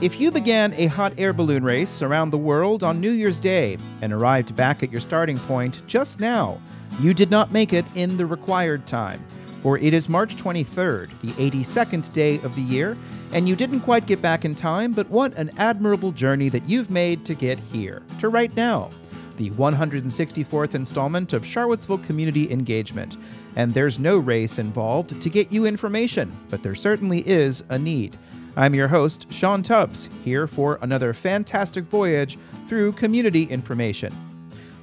If you began a hot air balloon race around the world on New Year's Day and arrived back at your starting point just now, you did not make it in the required time. For it is March 23rd, the 82nd day of the year, and you didn't quite get back in time, but what an admirable journey that you've made to get here, to right now, the 164th installment of Charlottesville Community Engagement. And there's no race involved to get you information, but there certainly is a need. I'm your host, Sean Tubbs, here for another fantastic voyage through community information.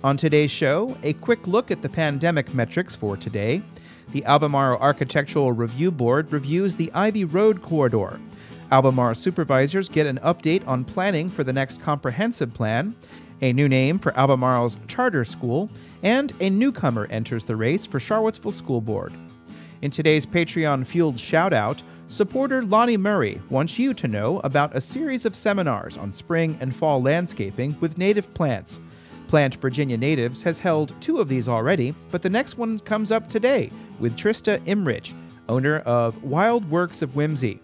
On today's show, a quick look at the pandemic metrics for today. The Albemarle Architectural Review Board reviews the Ivy Road corridor. Albemarle supervisors get an update on planning for the next comprehensive plan, a new name for Albemarle's charter school, and a newcomer enters the race for Charlottesville School Board. In today's Patreon fueled shoutout, Supporter Lonnie Murray wants you to know about a series of seminars on spring and fall landscaping with native plants. Plant Virginia Natives has held two of these already, but the next one comes up today with Trista Imrich, owner of Wild Works of Whimsy.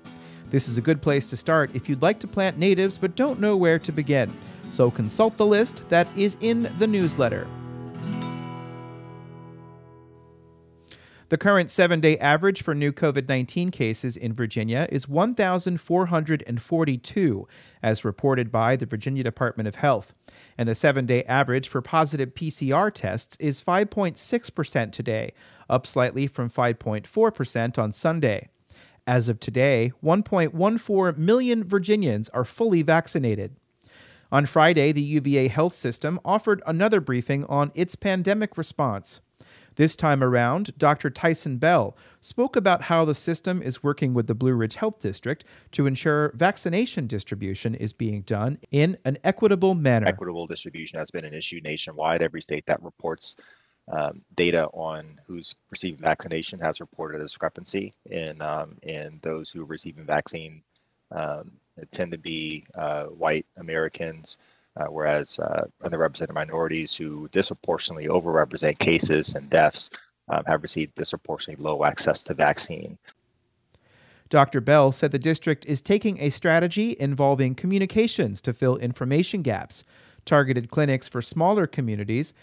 This is a good place to start if you'd like to plant natives but don't know where to begin. So consult the list that is in the newsletter. The current seven day average for new COVID 19 cases in Virginia is 1,442, as reported by the Virginia Department of Health. And the seven day average for positive PCR tests is 5.6% today, up slightly from 5.4% on Sunday. As of today, 1.14 million Virginians are fully vaccinated. On Friday, the UVA Health System offered another briefing on its pandemic response. This time around, Dr. Tyson Bell spoke about how the system is working with the Blue Ridge Health District to ensure vaccination distribution is being done in an equitable manner. Equitable distribution has been an issue nationwide. Every state that reports um, data on who's receiving vaccination has reported a discrepancy in um, in those who are receiving vaccine. Um, tend to be uh, white Americans uh, whereas uh, underrepresented minorities who disproportionately overrepresent cases and deaths um, have received disproportionately low access to vaccine. Dr. Bell said the district is taking a strategy involving communications to fill information gaps, targeted clinics for smaller communities,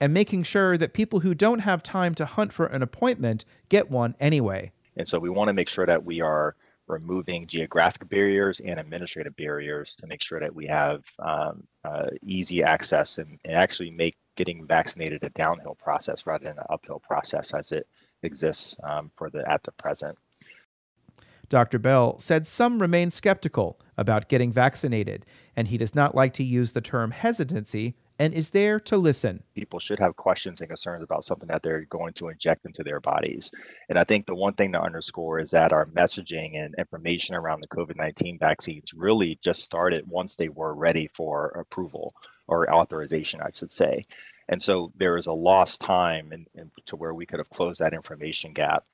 and making sure that people who don't have time to hunt for an appointment get one anyway. And so we want to make sure that we are removing geographic barriers and administrative barriers to make sure that we have um, uh, easy access and, and, actually make getting vaccinated a downhill process rather than an uphill process as it exists um, for the at the present. Dr. Bell said some remain skeptical about getting vaccinated, and he does not like to use the term hesitancy and is there to listen. People should have questions and concerns about something that they're going to inject into their bodies. And I think the one thing to underscore is that our messaging and information around the COVID 19 vaccines really just started once they were ready for approval or authorization, I should say. And so there is a lost time in, in, to where we could have closed that information gap.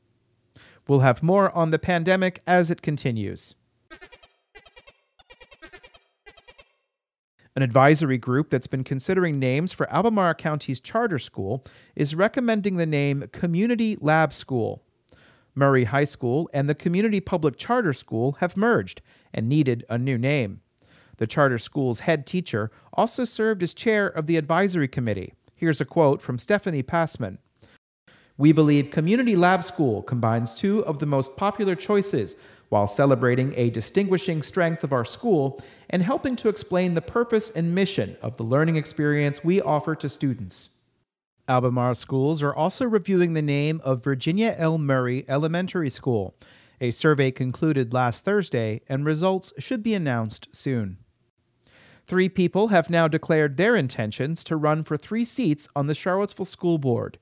We'll have more on the pandemic as it continues. An advisory group that's been considering names for Albemarle County's charter school is recommending the name Community Lab School. Murray High School and the Community Public Charter School have merged and needed a new name. The charter school's head teacher also served as chair of the advisory committee. Here's a quote from Stephanie Passman. We believe Community Lab School combines two of the most popular choices while celebrating a distinguishing strength of our school and helping to explain the purpose and mission of the learning experience we offer to students. Albemarle schools are also reviewing the name of Virginia L. Murray Elementary School. A survey concluded last Thursday, and results should be announced soon. Three people have now declared their intentions to run for three seats on the Charlottesville School Board.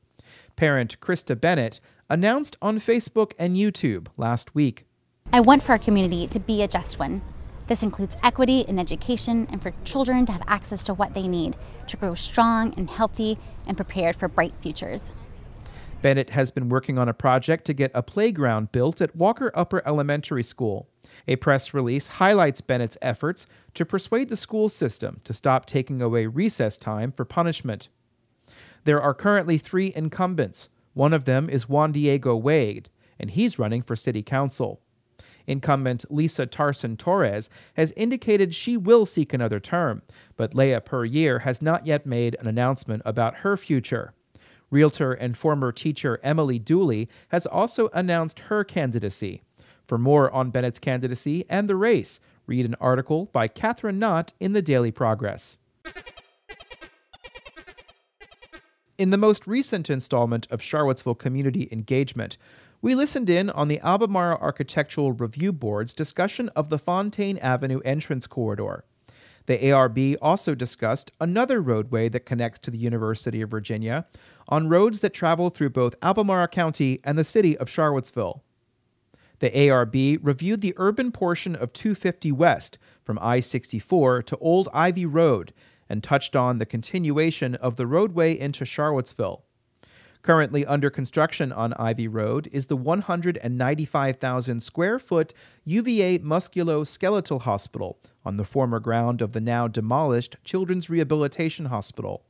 Parent Krista Bennett announced on Facebook and YouTube last week. I want for our community to be a just one. This includes equity in education and for children to have access to what they need to grow strong and healthy and prepared for bright futures. Bennett has been working on a project to get a playground built at Walker Upper Elementary School. A press release highlights Bennett's efforts to persuade the school system to stop taking away recess time for punishment. There are currently three incumbents. One of them is Juan Diego Wade, and he's running for city council. Incumbent Lisa Larson Torres has indicated she will seek another term, but Leah Puryear has not yet made an announcement about her future. Realtor and former teacher Emily Dooley has also announced her candidacy. For more on Bennett's candidacy and the race, read an article by Katherine Knott in the Daily Progress. In the most recent installment of Charlottesville Community Engagement, we listened in on the Albemarle Architectural Review Board's discussion of the Fontaine Avenue entrance corridor. The ARB also discussed another roadway that connects to the University of Virginia on roads that travel through both Albemarle County and the city of Charlottesville. The ARB reviewed the urban portion of 250 West from I 64 to Old Ivy Road and touched on the continuation of the roadway into Charlottesville. Currently under construction on Ivy Road is the 195,000 square foot UVA Musculoskeletal Hospital on the former ground of the now demolished Children's Rehabilitation Hospital.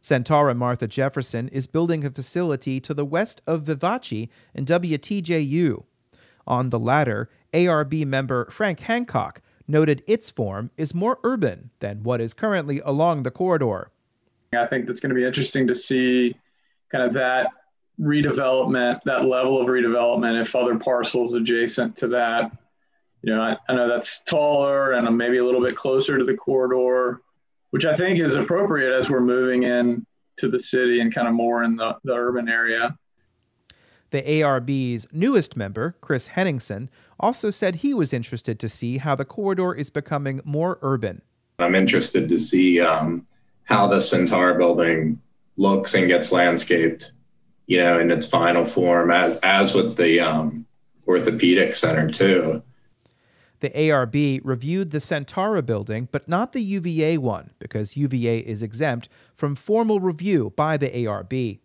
Sentara Martha Jefferson is building a facility to the west of Vivace and WTJU. On the latter, ARB member Frank Hancock noted its form is more urban than what is currently along the corridor. I think that's going to be interesting to see kind of that redevelopment, that level of redevelopment, if other parcels adjacent to that. You know, I, I know that's taller and maybe a little bit closer to the corridor, which I think is appropriate as we're moving in to the city and kind of more in the, the urban area. The ARB's newest member, Chris Henningsen, also said he was interested to see how the corridor is becoming more urban. I'm interested to see um, how the Sentara building looks and gets landscaped, you know, in its final form, as as with the um, orthopedic center too. The ARB reviewed the Sentara building, but not the UVA one, because UVA is exempt from formal review by the ARB.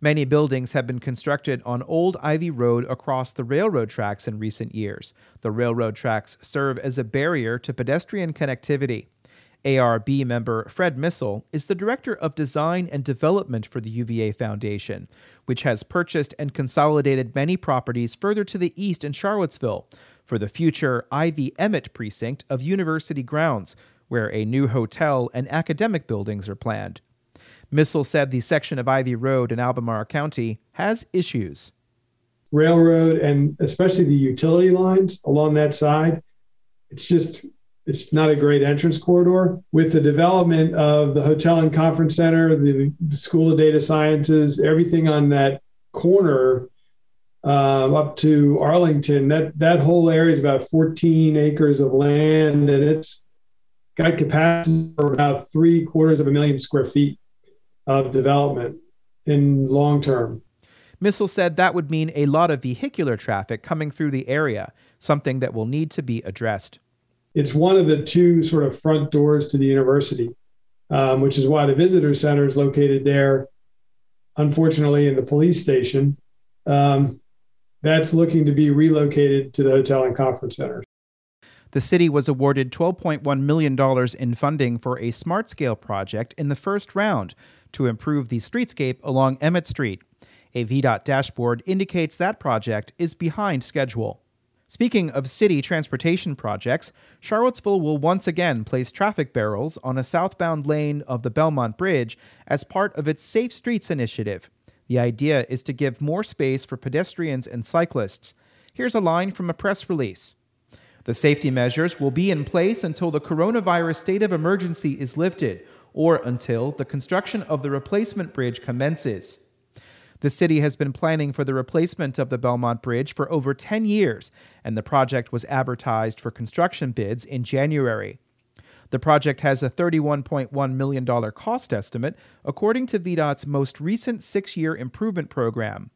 Many buildings have been constructed on Old Ivy Road across the railroad tracks in recent years. The railroad tracks serve as a barrier to pedestrian connectivity. ARB member Fred Missel is the Director of Design and Development for the UVA Foundation, which has purchased and consolidated many properties further to the east in Charlottesville for the future Ivy Emmet precinct of University grounds, where a new hotel and academic buildings are planned. Missel said the section of Ivy Road in Albemarle County has issues. Railroad and especially the utility lines along that side, it's just it's not a great entrance corridor. With the development of the hotel and conference center, the School of Data Sciences, everything on that corner um, up to Arlington, that that whole area is about 14 acres of land, and it's got capacity for about three quarters of a million square feet of development in long term. Missel said that would mean a lot of vehicular traffic coming through the area, something that will need to be addressed. It's one of the two sort of front doors to the university, um, which is why the visitor center is located there. Unfortunately, in the police station, um, that's looking to be relocated to the hotel and conference center. The city was awarded $12.1 million in funding for a smart scale project in the first round, to improve the streetscape along Emmet Street. A VDOT dashboard indicates that project is behind schedule. Speaking of city transportation projects, Charlottesville will once again place traffic barrels on a southbound lane of the Belmont Bridge as part of its Safe Streets initiative. The idea is to give more space for pedestrians and cyclists. Here's a line from a press release. The safety measures will be in place until the coronavirus state of emergency is lifted or until the construction of the replacement bridge commences. The city has been planning for the replacement of the Belmont Bridge for over 10 years, and the project was advertised for construction bids in January. The project has a $31.1 million cost estimate, according to VDOT's most recent six year improvement program.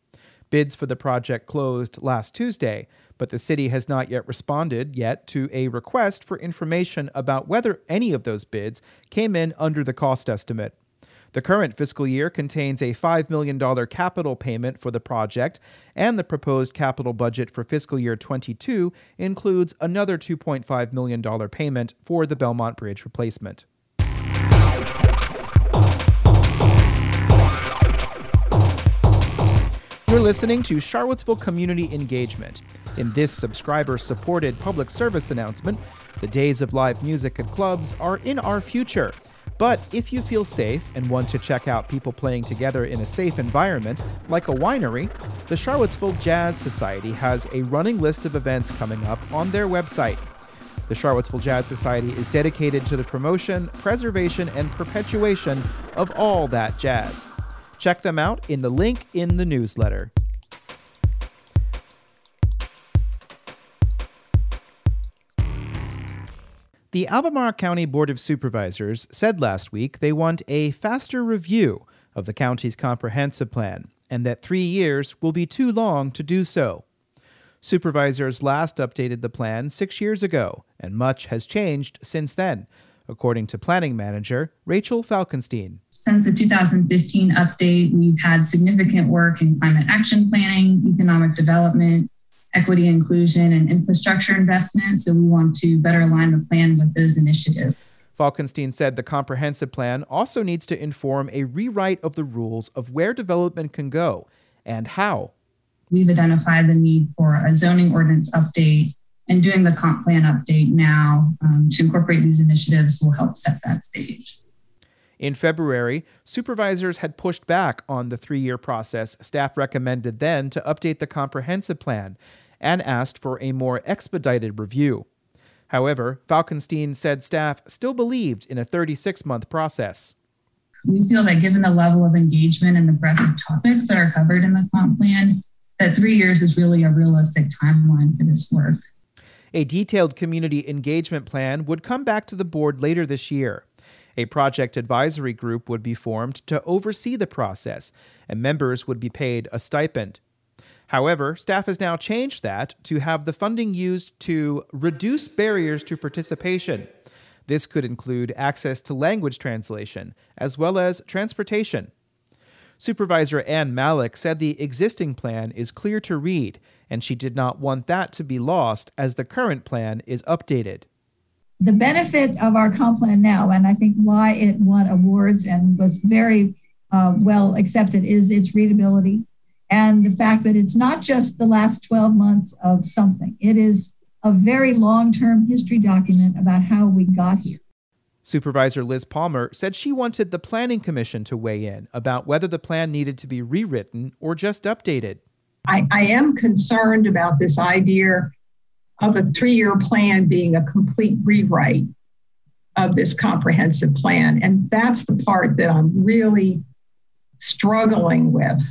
Bids for the project closed last Tuesday, but the city has not yet responded yet to a request for information about whether any of those bids came in under the cost estimate. The current fiscal year contains a $5 million capital payment for the project, and the proposed capital budget for fiscal year 22 includes another $2.5 million payment for the Belmont Bridge replacement. You're listening to Charlottesville Community Engagement. In this subscriber supported public service announcement, the days of live music and clubs are in our future. But if you feel safe and want to check out people playing together in a safe environment, like a winery, the Charlottesville Jazz Society has a running list of events coming up on their website. The Charlottesville Jazz Society is dedicated to the promotion, preservation, and perpetuation of all that jazz. Check them out in the link in the newsletter. The Albemarle County Board of Supervisors said last week they want a faster review of the county's comprehensive plan and that three years will be too long to do so. Supervisors last updated the plan six years ago, and much has changed since then, according to planning manager Rachel Falkenstein. Since the 2015 update, we've had significant work in climate action planning, economic development, equity inclusion, and infrastructure investment. So we want to better align the plan with those initiatives. Falkenstein said the comprehensive plan also needs to inform a rewrite of the rules of where development can go and how. We've identified the need for a zoning ordinance update and doing the comp plan update now um, to incorporate these initiatives will help set that stage. In February, supervisors had pushed back on the three year process staff recommended then to update the comprehensive plan and asked for a more expedited review. However, Falkenstein said staff still believed in a 36 month process. We feel that given the level of engagement and the breadth of topics that are covered in the comp plan, that three years is really a realistic timeline for this work. A detailed community engagement plan would come back to the board later this year. A project advisory group would be formed to oversee the process, and members would be paid a stipend. However, staff has now changed that to have the funding used to reduce barriers to participation. This could include access to language translation, as well as transportation. Supervisor Ann Mallek said the existing plan is clear to read, and she did not want that to be lost as the current plan is updated. The benefit of our comp plan now, and I think why it won awards and was very uh, well accepted, is its readability and the fact that it's not just the last 12 months of something, it is a very long term history document about how we got here. Supervisor Liz Palmer said she wanted the Planning Commission to weigh in about whether the plan needed to be rewritten or just updated. I, I am concerned about this idea of a three year plan being a complete rewrite of this comprehensive plan. And that's the part that I'm really struggling with.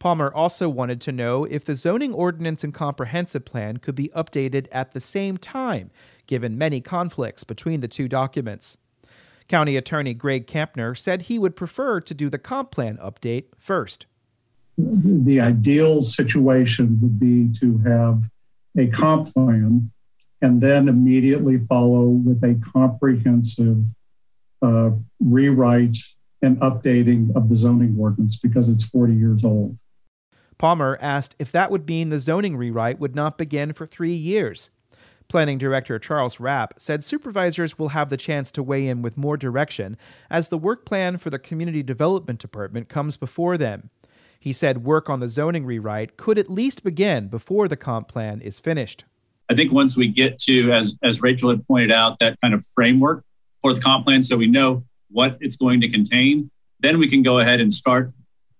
Palmer also wanted to know if the zoning ordinance and comprehensive plan could be updated at the same time, given many conflicts between the two documents. County Attorney Greg Kampner said he would prefer to do the comp plan update first. The ideal situation would be to have a comp plan and then immediately follow with a comprehensive uh, rewrite and updating of the zoning ordinance because it's 40 years old. Palmer asked if that would mean the zoning rewrite would not begin for three years. Planning Director Charles Rapp said supervisors will have the chance to weigh in with more direction as the work plan for the Community Development Department comes before them. He said work on the zoning rewrite could at least begin before the comp plan is finished. I think once we get to, as, as Rachel had pointed out, that kind of framework for the comp plan so we know what it's going to contain, then we can go ahead and start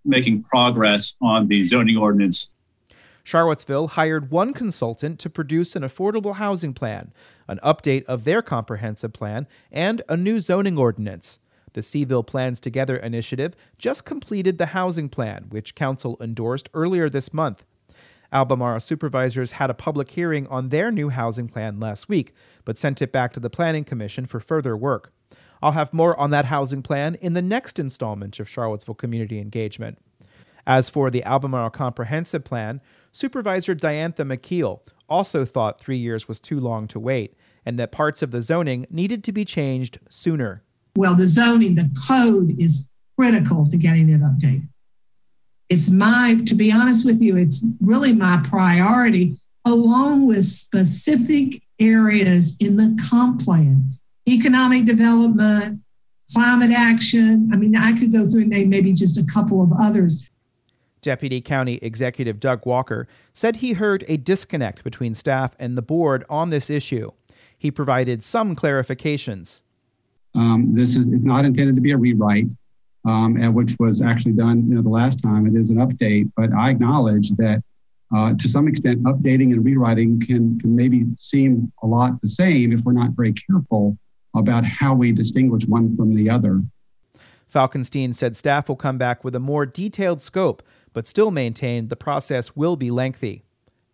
making progress on the zoning ordinance. Charlottesville hired one consultant to produce an affordable housing plan, an update of their comprehensive plan, and a new zoning ordinance. The Cville Plans Together initiative just completed the housing plan, which Council endorsed earlier this month. Albemarle supervisors had a public hearing on their new housing plan last week, but sent it back to the Planning Commission for further work. I'll have more on that housing plan in the next installment of Charlottesville Community Engagement. As for the Albemarle Comprehensive Plan, Supervisor Diantha McKeel also thought three years was too long to wait and that parts of the zoning needed to be changed sooner. Well, the zoning, the code is critical to getting it updated. It's my, to be honest with you, it's really my priority, along with specific areas in the comp plan economic development, climate action. I mean, I could go through and name maybe just a couple of others. Deputy County Executive Doug Walker said he heard a disconnect between staff and the board on this issue. He provided some clarifications. Um, this is not intended to be a rewrite, um, which was actually done you know, the last time. It is an update, but I acknowledge that uh, to some extent, updating and rewriting can, can maybe seem a lot the same if we're not very careful about how we distinguish one from the other. Falkenstein said staff will come back with a more detailed scope, but still maintained the process will be lengthy.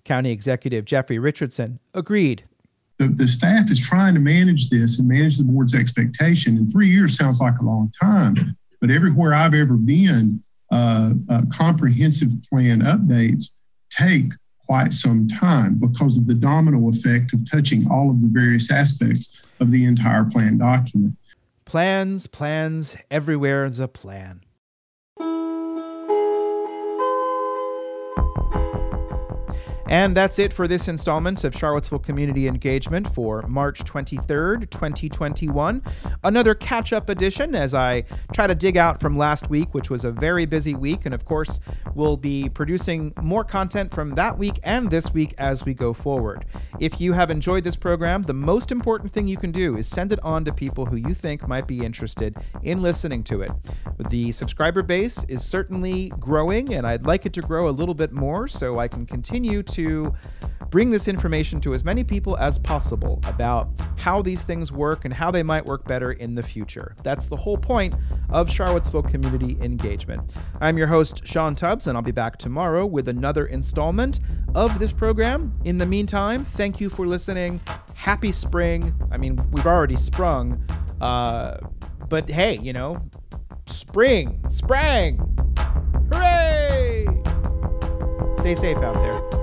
County Executive Jeffrey Richardson agreed. The, the staff is trying to manage this and manage the board's expectation. And three years sounds like a long time, but everywhere I've ever been, uh, uh, comprehensive plan updates take quite some time because of the domino effect of touching all of the various aspects of the entire plan document. Plans, plans, everywhere is a plan. And that's it for this installment of Charlottesville Community Engagement for March 23rd, 2021. Another catch up edition as I try to dig out from last week, which was a very busy week. And of course, we'll be producing more content from that week and this week as we go forward. If you have enjoyed this program, the most important thing you can do is send it on to people who you think might be interested in listening to it. The subscriber base is certainly growing, and I'd like it to grow a little bit more so I can continue to to bring this information to as many people as possible about how these things work and how they might work better in the future. That's the whole point of Charlottesville Community Engagement. I'm your host, Sean Tubbs, and I'll be back tomorrow with another installment of this program. In the meantime, thank you for listening. Happy spring. I mean, we've already sprung, uh, but hey, you know, spring, sprang. Hooray! Stay safe out there.